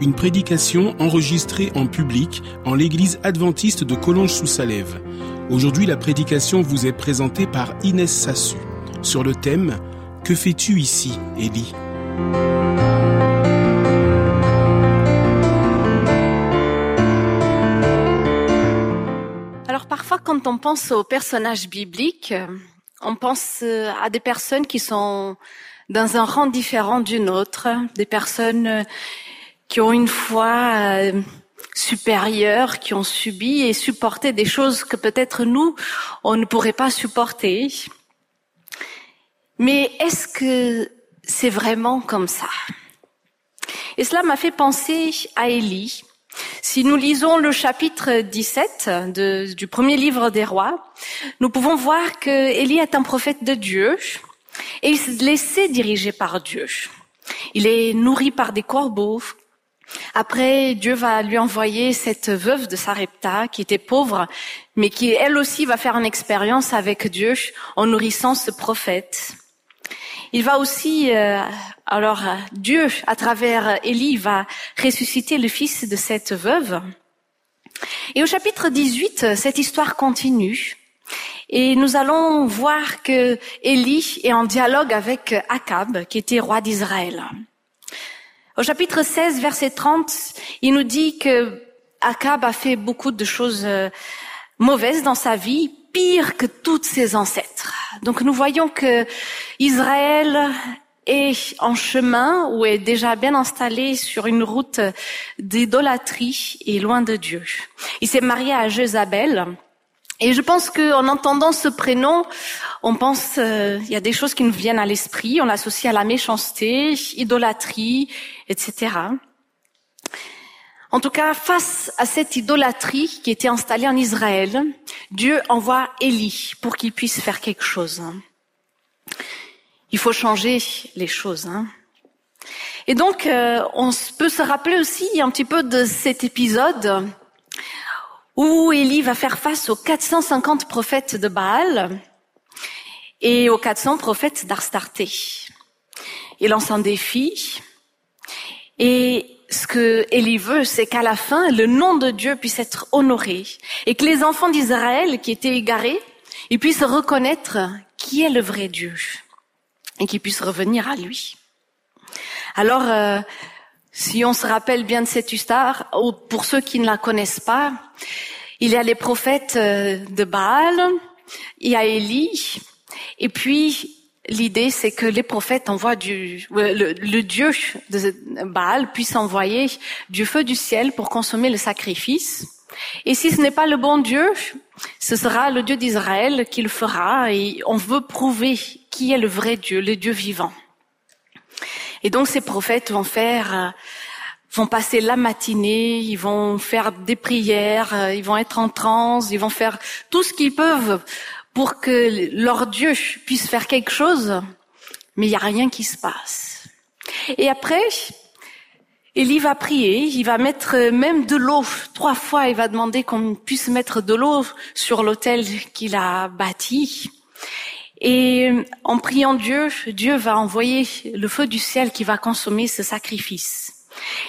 une prédication enregistrée en public en l'église adventiste de Collonges-sous-Salève. Aujourd'hui, la prédication vous est présentée par Inès Sassu sur le thème Que fais-tu ici, Élie? Alors parfois, quand on pense aux personnages bibliques, on pense à des personnes qui sont dans un rang différent d'une autre, des personnes qui ont une foi euh, supérieure, qui ont subi et supporté des choses que peut-être nous, on ne pourrait pas supporter. Mais est-ce que c'est vraiment comme ça? Et cela m'a fait penser à Élie. Si nous lisons le chapitre 17 de, du premier livre des rois, nous pouvons voir que Élie est un prophète de Dieu et il se laissait diriger par Dieu. Il est nourri par des corbeaux après, Dieu va lui envoyer cette veuve de Sarepta qui était pauvre, mais qui elle aussi va faire une expérience avec Dieu en nourrissant ce prophète. Il va aussi, euh, alors Dieu, à travers Élie, va ressusciter le fils de cette veuve. Et au chapitre 18, cette histoire continue. Et nous allons voir que Élie est en dialogue avec Akab, qui était roi d'Israël. Au chapitre 16, verset 30, il nous dit que Akab a fait beaucoup de choses euh, mauvaises dans sa vie, pire que toutes ses ancêtres. Donc nous voyons que Israël est en chemin ou est déjà bien installé sur une route d'idolâtrie et loin de Dieu. Il s'est marié à Jézabel, et je pense qu'en entendant ce prénom, on pense, euh, il y a des choses qui nous viennent à l'esprit, on l'associe à la méchanceté, idolâtrie, etc. En tout cas, face à cette idolâtrie qui était installée en Israël, Dieu envoie Élie pour qu'il puisse faire quelque chose. Il faut changer les choses. Hein. Et donc, euh, on peut se rappeler aussi un petit peu de cet épisode où Élie va faire face aux 450 prophètes de Baal et aux 400 prophètes d'Arstarté. Il lance un défi et ce que Élie veut, c'est qu'à la fin, le nom de Dieu puisse être honoré et que les enfants d'Israël qui étaient égarés, ils puissent reconnaître qui est le vrai Dieu et qu'ils puissent revenir à lui. Alors, euh, si on se rappelle bien de cette histoire, ou pour ceux qui ne la connaissent pas, il y a les prophètes euh, de Baal, il y a Élie, et puis l'idée c'est que les prophètes envoient du le, le, Dieu de Baal puisse envoyer du feu du ciel pour consommer le sacrifice. Et si ce n'est pas le bon Dieu, ce sera le Dieu d'Israël qui le fera. Et on veut prouver qui est le vrai Dieu, le Dieu vivant. Et donc ces prophètes vont faire, euh, vont passer la matinée, ils vont faire des prières, euh, ils vont être en transe, ils vont faire tout ce qu'ils peuvent pour que leur Dieu puisse faire quelque chose, mais il n'y a rien qui se passe. Et après, Élie va prier, il va mettre même de l'eau. Trois fois, il va demander qu'on puisse mettre de l'eau sur l'autel qu'il a bâti. Et en priant Dieu, Dieu va envoyer le feu du ciel qui va consommer ce sacrifice.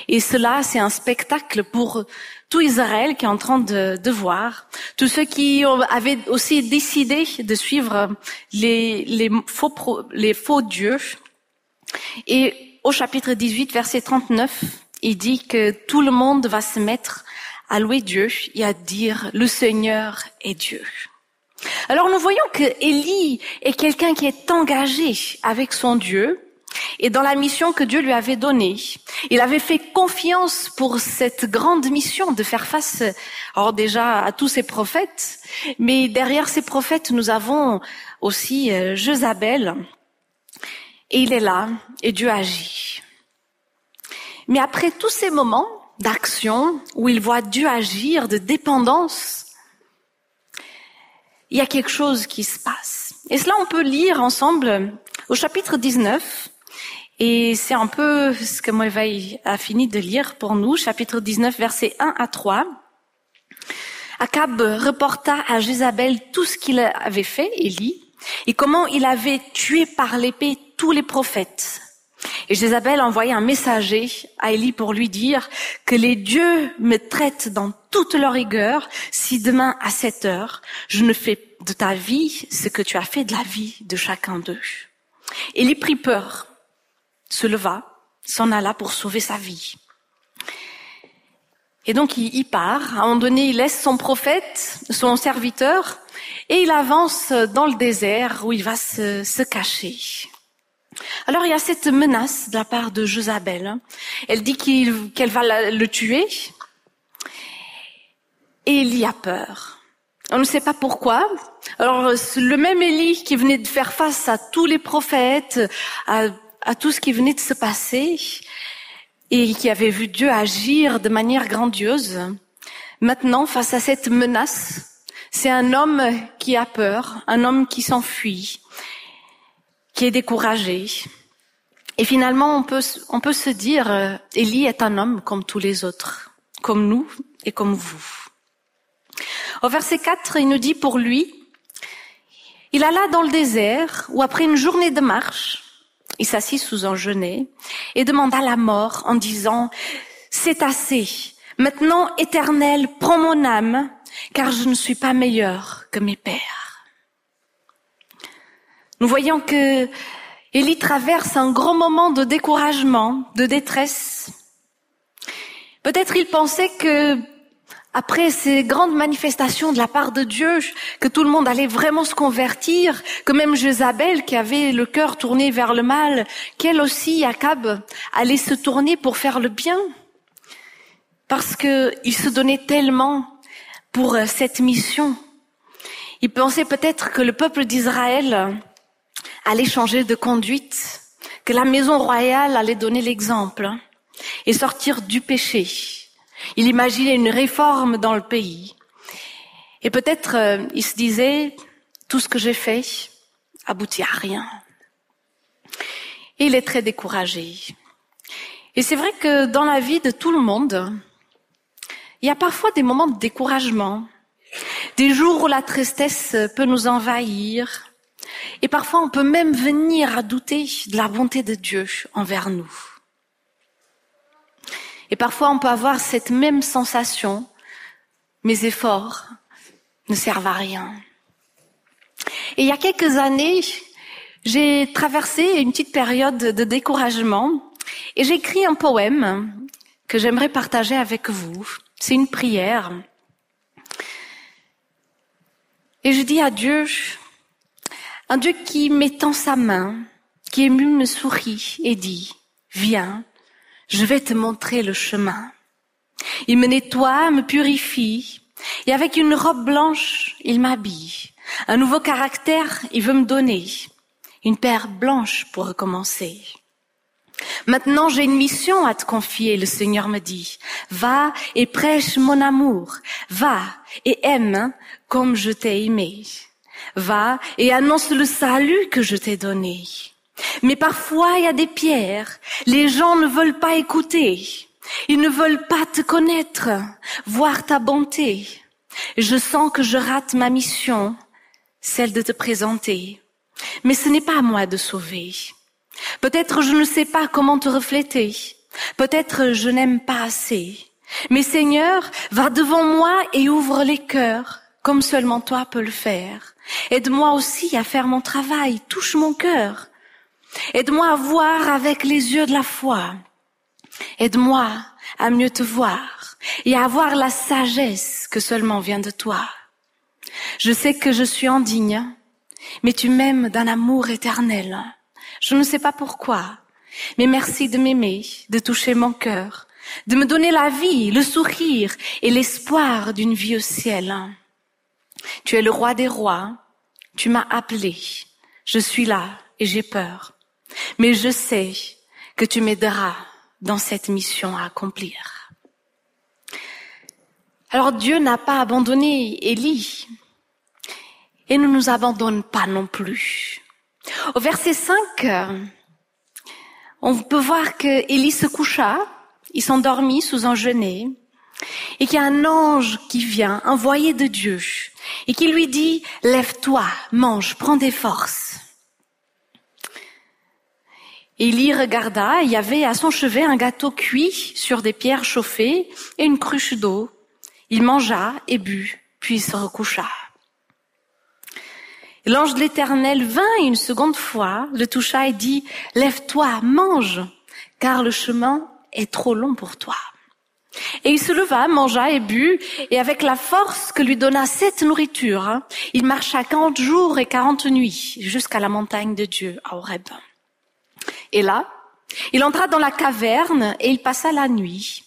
Et cela, c'est un spectacle pour tout Israël qui est en train de, de voir, tous ceux qui avaient aussi décidé de suivre les, les, faux, les faux dieux. Et au chapitre 18, verset 39, il dit que tout le monde va se mettre à louer Dieu et à dire le Seigneur est Dieu. Alors nous voyons que Élie est quelqu'un qui est engagé avec son Dieu et dans la mission que Dieu lui avait donnée. Il avait fait confiance pour cette grande mission de faire face, alors déjà à tous ces prophètes, mais derrière ces prophètes nous avons aussi euh, Jézabel et il est là et Dieu agit. Mais après tous ces moments, d'action où il voit Dieu agir, de dépendance, il y a quelque chose qui se passe. Et cela, on peut lire ensemble au chapitre 19. Et c'est un peu ce que Moïse a fini de lire pour nous, chapitre 19, versets 1 à 3. Akab reporta à Jézabel tout ce qu'il avait fait, Élie, et comment il avait tué par l'épée tous les prophètes. Et Jézabel envoya un messager à Élie pour lui dire que les dieux me traitent dans toute leur rigueur si demain à cette heure je ne fais de ta vie ce que tu as fait de la vie de chacun d'eux. Élie prit peur, se leva, s'en alla pour sauver sa vie. Et donc il, part. À un moment donné, il laisse son prophète, son serviteur, et il avance dans le désert où il va se, se cacher. Alors il y a cette menace de la part de Josabel. Elle dit qu'elle va le tuer. Et y a peur. On ne sait pas pourquoi. Alors le même Élie qui venait de faire face à tous les prophètes, à, à tout ce qui venait de se passer, et qui avait vu Dieu agir de manière grandiose, maintenant face à cette menace, c'est un homme qui a peur, un homme qui s'enfuit, qui est découragé. Et finalement, on peut, on peut se dire, euh, Élie est un homme comme tous les autres, comme nous et comme vous. Au verset 4, il nous dit pour lui, il alla dans le désert où après une journée de marche, il s'assit sous un genêt et demanda la mort en disant, c'est assez. Maintenant, éternel, prends mon âme, car je ne suis pas meilleur que mes pères. Nous voyons que Élie traverse un grand moment de découragement, de détresse. Peut-être il pensait que après ces grandes manifestations de la part de Dieu, que tout le monde allait vraiment se convertir, que même Jézabel, qui avait le cœur tourné vers le mal, qu'elle aussi, Akab, allait se tourner pour faire le bien. Parce qu'il se donnait tellement pour cette mission. Il pensait peut-être que le peuple d'Israël allait changer de conduite, que la maison royale allait donner l'exemple et sortir du péché. Il imaginait une réforme dans le pays. Et peut-être euh, il se disait, tout ce que j'ai fait aboutit à rien. Et il est très découragé. Et c'est vrai que dans la vie de tout le monde, il y a parfois des moments de découragement, des jours où la tristesse peut nous envahir, et parfois, on peut même venir à douter de la bonté de Dieu envers nous. Et parfois, on peut avoir cette même sensation, mes efforts ne servent à rien. Et il y a quelques années, j'ai traversé une petite période de découragement et j'ai écrit un poème que j'aimerais partager avec vous. C'est une prière. Et je dis à Dieu, un Dieu qui m'étend sa main, qui ému me sourit et dit, viens, je vais te montrer le chemin. Il me nettoie, me purifie, et avec une robe blanche, il m'habille. Un nouveau caractère, il veut me donner. Une paire blanche pour recommencer. Maintenant, j'ai une mission à te confier, le Seigneur me dit. Va et prêche mon amour. Va et aime comme je t'ai aimé. Va et annonce le salut que je t'ai donné. Mais parfois il y a des pierres. Les gens ne veulent pas écouter. Ils ne veulent pas te connaître, voir ta bonté. Je sens que je rate ma mission, celle de te présenter. Mais ce n'est pas à moi de sauver. Peut-être je ne sais pas comment te refléter. Peut-être je n'aime pas assez. Mais Seigneur, va devant moi et ouvre les cœurs, comme seulement toi peux le faire. Aide-moi aussi à faire mon travail, touche mon cœur. Aide-moi à voir avec les yeux de la foi. Aide-moi à mieux te voir et à avoir la sagesse que seulement vient de toi. Je sais que je suis indigne, mais tu m'aimes d'un amour éternel. Je ne sais pas pourquoi, mais merci de m'aimer, de toucher mon cœur, de me donner la vie, le sourire et l'espoir d'une vie au ciel. Tu es le roi des rois, tu m'as appelé, je suis là et j'ai peur, mais je sais que tu m'aideras dans cette mission à accomplir. Alors Dieu n'a pas abandonné Élie et ne nous abandonne pas non plus. Au verset 5, on peut voir que Élie se coucha, il s'endormit sous un genêt, et qu'il y a un ange qui vient, envoyé de Dieu, et qui lui dit, lève-toi, mange, prends des forces. Élie regarda, il y avait à son chevet un gâteau cuit sur des pierres chauffées et une cruche d'eau. Il mangea et but, puis se recoucha. L'ange de l'Éternel vint une seconde fois, le toucha et dit, Lève-toi, mange, car le chemin est trop long pour toi. Et il se leva, mangea et but, et avec la force que lui donna cette nourriture, hein, il marcha quarante jours et quarante nuits jusqu'à la montagne de Dieu, à Horeb. Et là, il entra dans la caverne et il passa la nuit.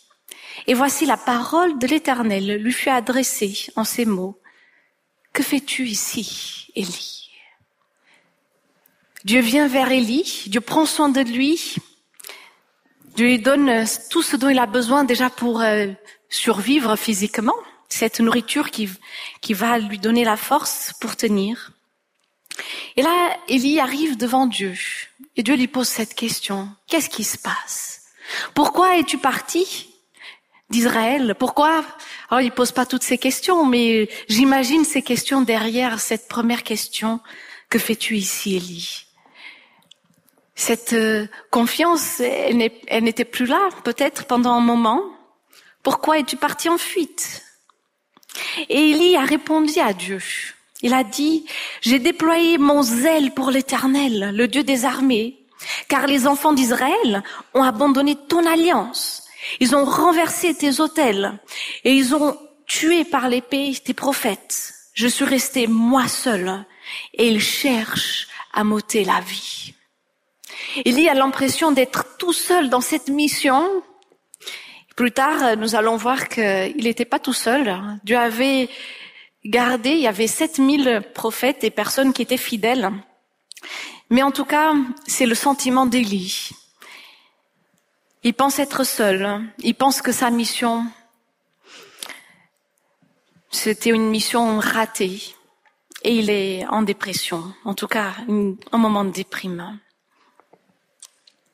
Et voici la parole de l'Éternel lui fut adressée en ces mots. Que fais-tu ici, Élie? Dieu vient vers Élie, Dieu prend soin de lui, Dieu lui donne tout ce dont il a besoin déjà pour euh, survivre physiquement, cette nourriture qui, qui va lui donner la force pour tenir. Et là, Élie arrive devant Dieu et Dieu lui pose cette question. Qu'est-ce qui se passe? Pourquoi es-tu parti d'Israël? Pourquoi? Alors, il pose pas toutes ces questions, mais j'imagine ces questions derrière cette première question. Que fais-tu ici, Élie? Cette euh, confiance, elle n'était plus là, peut-être pendant un moment. Pourquoi es-tu parti en fuite? Et Élie a répondu à Dieu. Il a dit, j'ai déployé mon zèle pour l'Éternel, le Dieu des armées, car les enfants d'Israël ont abandonné ton alliance. Ils ont renversé tes autels et ils ont tué par l'épée tes prophètes. Je suis resté moi seul et ils cherchent à m'ôter la vie. Il a l'impression d'être tout seul dans cette mission. Plus tard, nous allons voir qu'il n'était pas tout seul. Dieu avait gardé, il y avait 7000 prophètes et personnes qui étaient fidèles. Mais en tout cas, c'est le sentiment d'Élie. Il pense être seul. Il pense que sa mission, c'était une mission ratée. Et il est en dépression. En tout cas, un moment de déprime.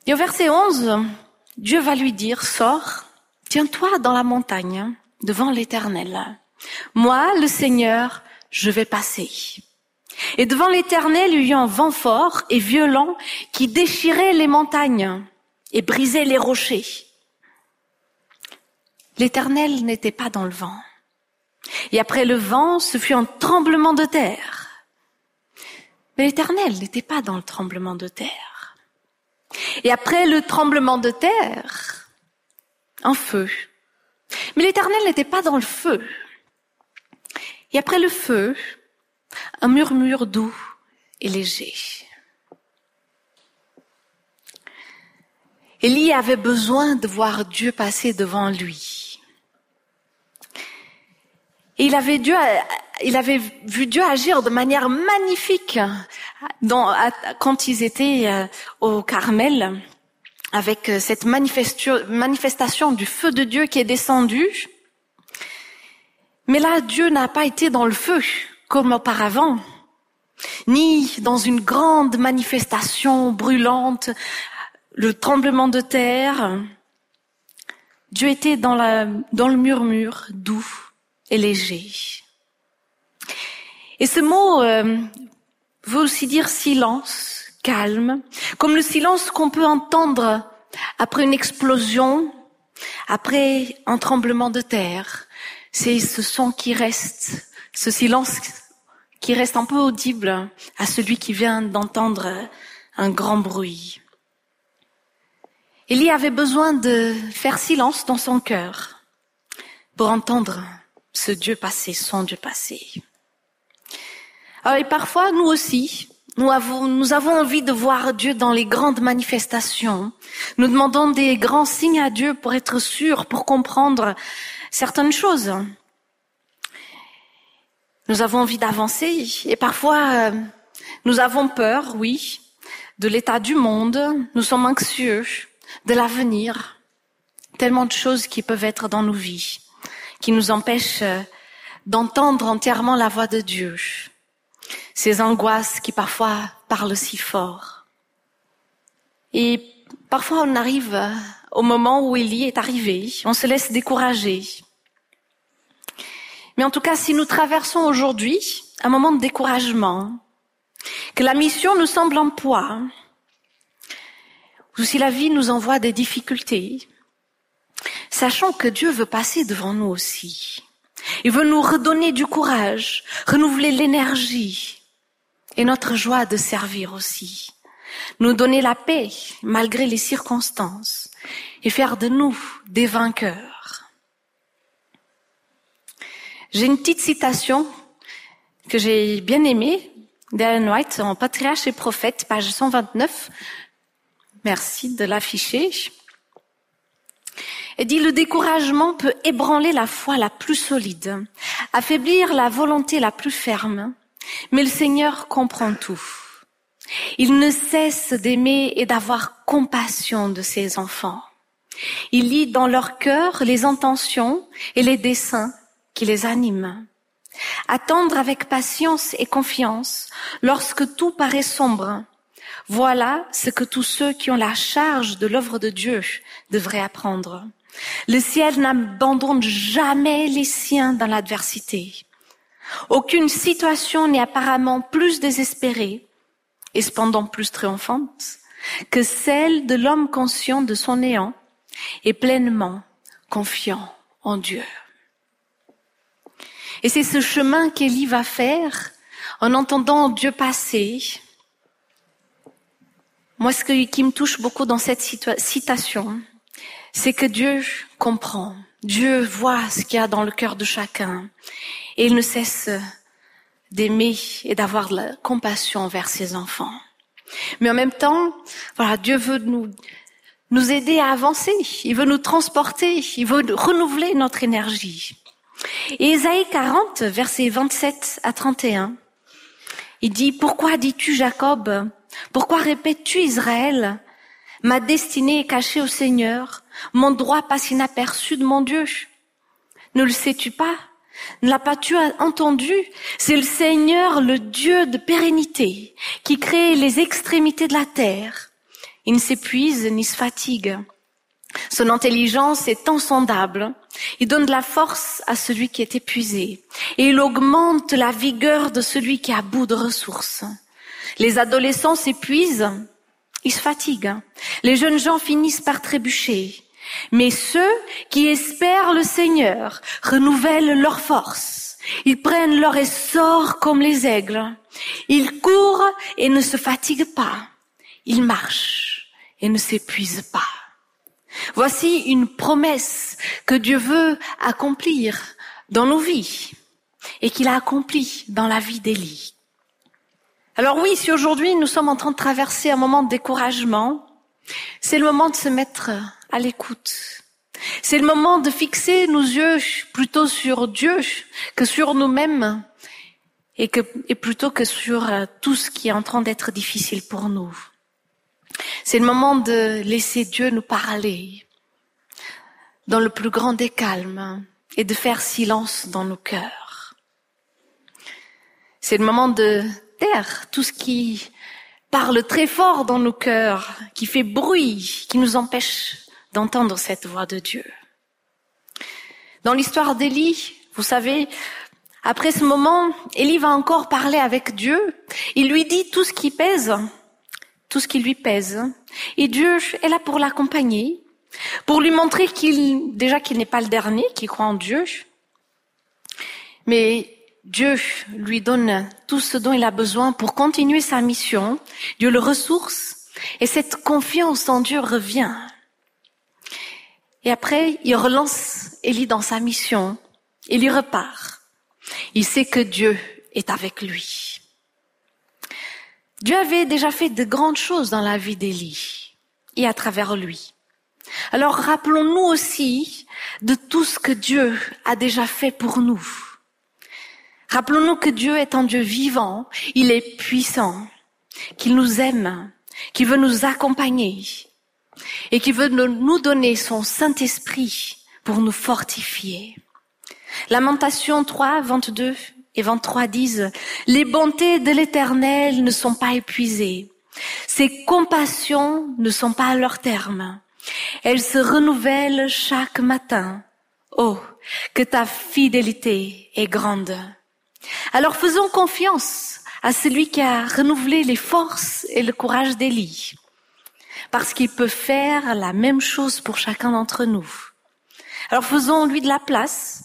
Et au verset 11, Dieu va lui dire, sors, tiens-toi dans la montagne devant l'éternel. Moi, le Seigneur, je vais passer. Et devant l'Éternel, il y eut un vent fort et violent qui déchirait les montagnes et brisait les rochers. L'Éternel n'était pas dans le vent. Et après le vent, ce fut un tremblement de terre. Mais l'Éternel n'était pas dans le tremblement de terre. Et après le tremblement de terre, un feu. Mais l'Éternel n'était pas dans le feu. Et après le feu, un murmure doux et léger. Élie avait besoin de voir Dieu passer devant lui. Et il avait, vu Dieu agir de manière magnifique quand ils étaient euh, au Carmel, avec euh, cette manifestation du feu de Dieu qui est descendu. Mais là, Dieu n'a pas été dans le feu comme auparavant, ni dans une grande manifestation brûlante, le tremblement de terre. Dieu était dans, le murmure doux et léger. Et ce mot euh, veut aussi dire silence, calme, comme le silence qu'on peut entendre après une explosion, après un tremblement de terre, c'est ce son qui reste, ce silence qui reste un peu audible à celui qui vient d'entendre un grand bruit. y avait besoin de faire silence dans son cœur pour entendre ce Dieu passé, son Dieu passé. Alors, et parfois, nous aussi, nous avons, nous avons envie de voir Dieu dans les grandes manifestations. Nous demandons des grands signes à Dieu pour être sûrs, pour comprendre certaines choses. Nous avons envie d'avancer et parfois euh, nous avons peur, oui, de l'état du monde, nous sommes anxieux de l'avenir, tellement de choses qui peuvent être dans nos vies, qui nous empêchent d'entendre entièrement la voix de Dieu. Ces angoisses qui parfois parlent si fort. Et parfois on arrive au moment où Élie est arrivé, on se laisse décourager. Mais en tout cas, si nous traversons aujourd'hui un moment de découragement, que la mission nous semble en poids, ou si la vie nous envoie des difficultés, sachant que Dieu veut passer devant nous aussi. Il veut nous redonner du courage, renouveler l'énergie et notre joie de servir aussi. Nous donner la paix malgré les circonstances et faire de nous des vainqueurs. J'ai une petite citation que j'ai bien aimée d'Ellen White en Patriarche et Prophète, page 129. Merci de l'afficher. Elle dit le découragement peut ébranler la foi la plus solide, affaiblir la volonté la plus ferme, mais le Seigneur comprend tout. Il ne cesse d'aimer et d'avoir compassion de ses enfants. Il lit dans leur cœur les intentions et les desseins qui les animent. Attendre avec patience et confiance lorsque tout paraît sombre. Voilà ce que tous ceux qui ont la charge de l'œuvre de Dieu devraient apprendre. Le ciel n'abandonne jamais les siens dans l'adversité. Aucune situation n'est apparemment plus désespérée et cependant plus triomphante que celle de l'homme conscient de son néant et pleinement confiant en Dieu. Et c'est ce chemin qu'Élie va faire en entendant Dieu passer. Moi, ce qui me touche beaucoup dans cette citation, c'est que Dieu comprend. Dieu voit ce qu'il y a dans le cœur de chacun. Et il ne cesse d'aimer et d'avoir de la compassion envers ses enfants. Mais en même temps, voilà, Dieu veut nous, nous aider à avancer. Il veut nous transporter. Il veut renouveler notre énergie. Et Ésaïe 40, versets 27 à 31, il dit, pourquoi dis-tu Jacob? Pourquoi répètes-tu Israël? Ma destinée est cachée au Seigneur. Mon droit passe inaperçu de mon Dieu. Ne le sais-tu pas? Ne l'as pas tu entendu? C'est le Seigneur, le Dieu de pérennité, qui crée les extrémités de la terre. Il ne s'épuise ni se fatigue. Son intelligence est insondable. Il donne de la force à celui qui est épuisé. Et il augmente la vigueur de celui qui a bout de ressources. Les adolescents s'épuisent, ils se fatiguent. Les jeunes gens finissent par trébucher. Mais ceux qui espèrent le Seigneur renouvellent leur force. Ils prennent leur essor comme les aigles. Ils courent et ne se fatiguent pas. Ils marchent et ne s'épuisent pas. Voici une promesse que Dieu veut accomplir dans nos vies et qu'il a accompli dans la vie d'Élie. Alors oui, si aujourd'hui nous sommes en train de traverser un moment de découragement, c'est le moment de se mettre à l'écoute. C'est le moment de fixer nos yeux plutôt sur Dieu que sur nous-mêmes et, et plutôt que sur euh, tout ce qui est en train d'être difficile pour nous. C'est le moment de laisser Dieu nous parler dans le plus grand des calmes et de faire silence dans nos cœurs. C'est le moment de taire tout ce qui parle très fort dans nos cœurs, qui fait bruit, qui nous empêche d'entendre cette voix de Dieu. Dans l'histoire d'Élie, vous savez, après ce moment, Élie va encore parler avec Dieu. Il lui dit tout ce qui pèse, tout ce qui lui pèse. Et Dieu est là pour l'accompagner, pour lui montrer qu'il, déjà qu'il n'est pas le dernier, qui croit en Dieu. Mais Dieu lui donne tout ce dont il a besoin pour continuer sa mission. Dieu le ressource. Et cette confiance en Dieu revient. Et après, il relance Élie dans sa mission. Il y repart. Il sait que Dieu est avec lui. Dieu avait déjà fait de grandes choses dans la vie d'Élie et à travers lui. Alors rappelons-nous aussi de tout ce que Dieu a déjà fait pour nous. Rappelons-nous que Dieu est un Dieu vivant, il est puissant, qu'il nous aime, qu'il veut nous accompagner, et qui veut nous donner son Saint-Esprit pour nous fortifier. Lamentation 3, 22 et 23 disent, les bontés de l'éternel ne sont pas épuisées. Ses compassions ne sont pas à leur terme. Elles se renouvellent chaque matin. Oh, que ta fidélité est grande. Alors faisons confiance à celui qui a renouvelé les forces et le courage d'Élie, parce qu'il peut faire la même chose pour chacun d'entre nous. Alors faisons-lui de la place,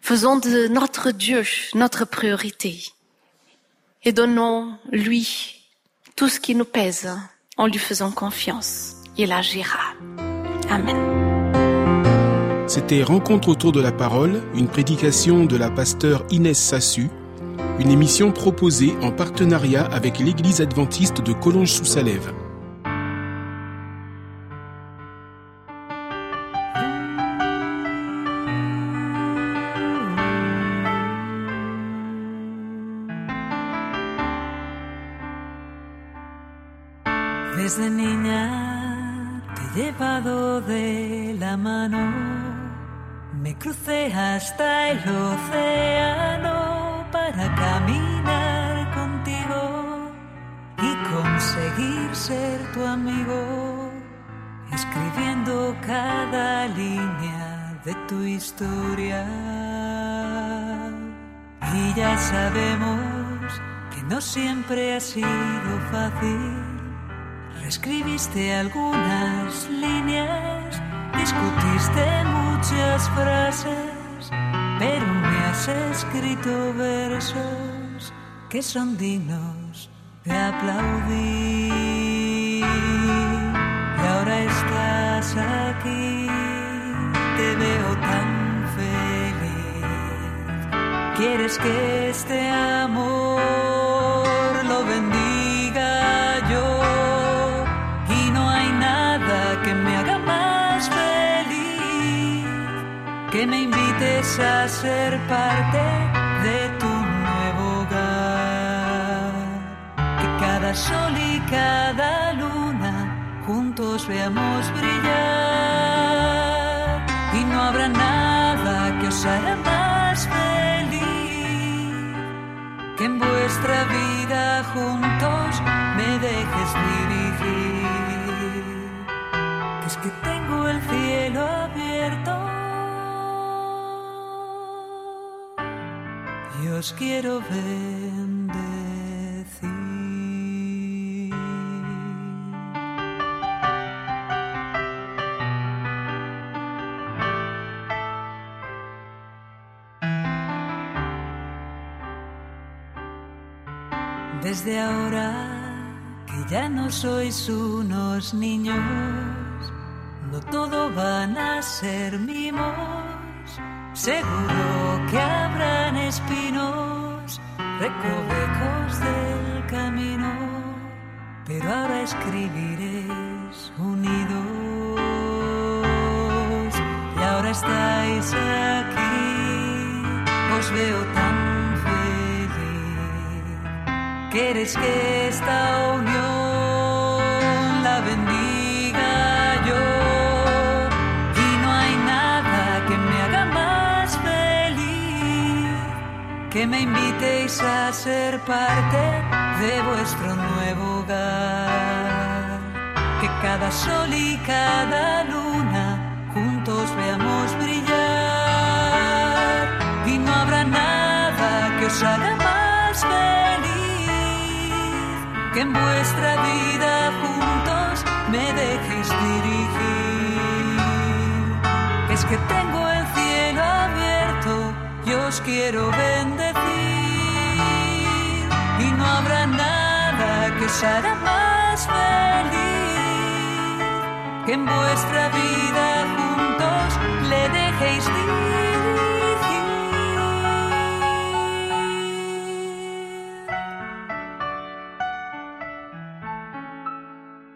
faisons de notre Dieu notre priorité et donnons-lui tout ce qui nous pèse en lui faisant confiance. Il agira. Amen. C'était Rencontre autour de la parole, une prédication de la pasteur Inès Sassu, une émission proposée en partenariat avec l'Église adventiste de Collonges-sous-Salève. Crucé hasta el océano para caminar contigo y conseguir ser tu amigo, escribiendo cada línea de tu historia. Y ya sabemos que no siempre ha sido fácil. Reescribiste algunas líneas Discutiste muchas frases, pero me has escrito versos que son dignos de aplaudir. Y ahora estás aquí, te veo tan feliz. Quieres que este amor me invites a ser parte de tu nuevo hogar. Que cada sol y cada luna juntos veamos brillar. Y no habrá nada que os haga más feliz. Que en vuestra vida juntos me dejes dirigir. Que es que tengo el cielo abierto os quiero bendecir. Desde ahora que ya no sois unos niños, no todo van a ser mimos Seguro que habrán espinos, recovecos del camino, pero ahora escribiréis unidos. Y ahora estáis aquí, os veo tan feliz. ¿Quieres que esta unión que me invitéis a ser parte de vuestro nuevo hogar. Que cada sol y cada luna juntos veamos brillar. Y no habrá nada que os haga más feliz que en vuestra vida juntos me dejéis dirigir. Es que tengo yo os quiero bendecir y no habrá nada que os hará más feliz que en vuestra vida juntos le dejéis dirigir.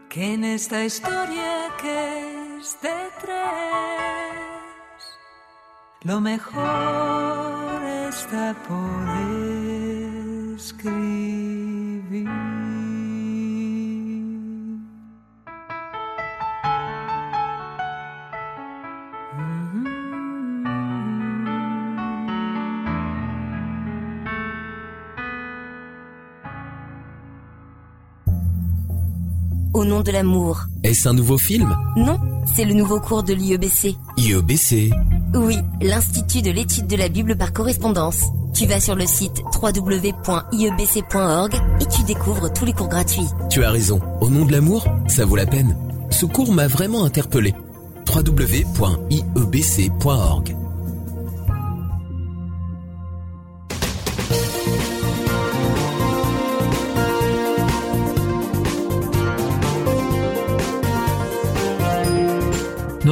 Que en esta historia que es de tres lo mejor Au nom de l'amour. Est-ce un nouveau film? Non, c'est le nouveau cours de l'IEBC. IEBC, oui, l'Institut de l'étude de la Bible par correspondance. Tu vas sur le site www.iebc.org et tu découvres tous les cours gratuits. Tu as raison, au nom de l'amour, ça vaut la peine. Ce cours m'a vraiment interpellé. www.iebc.org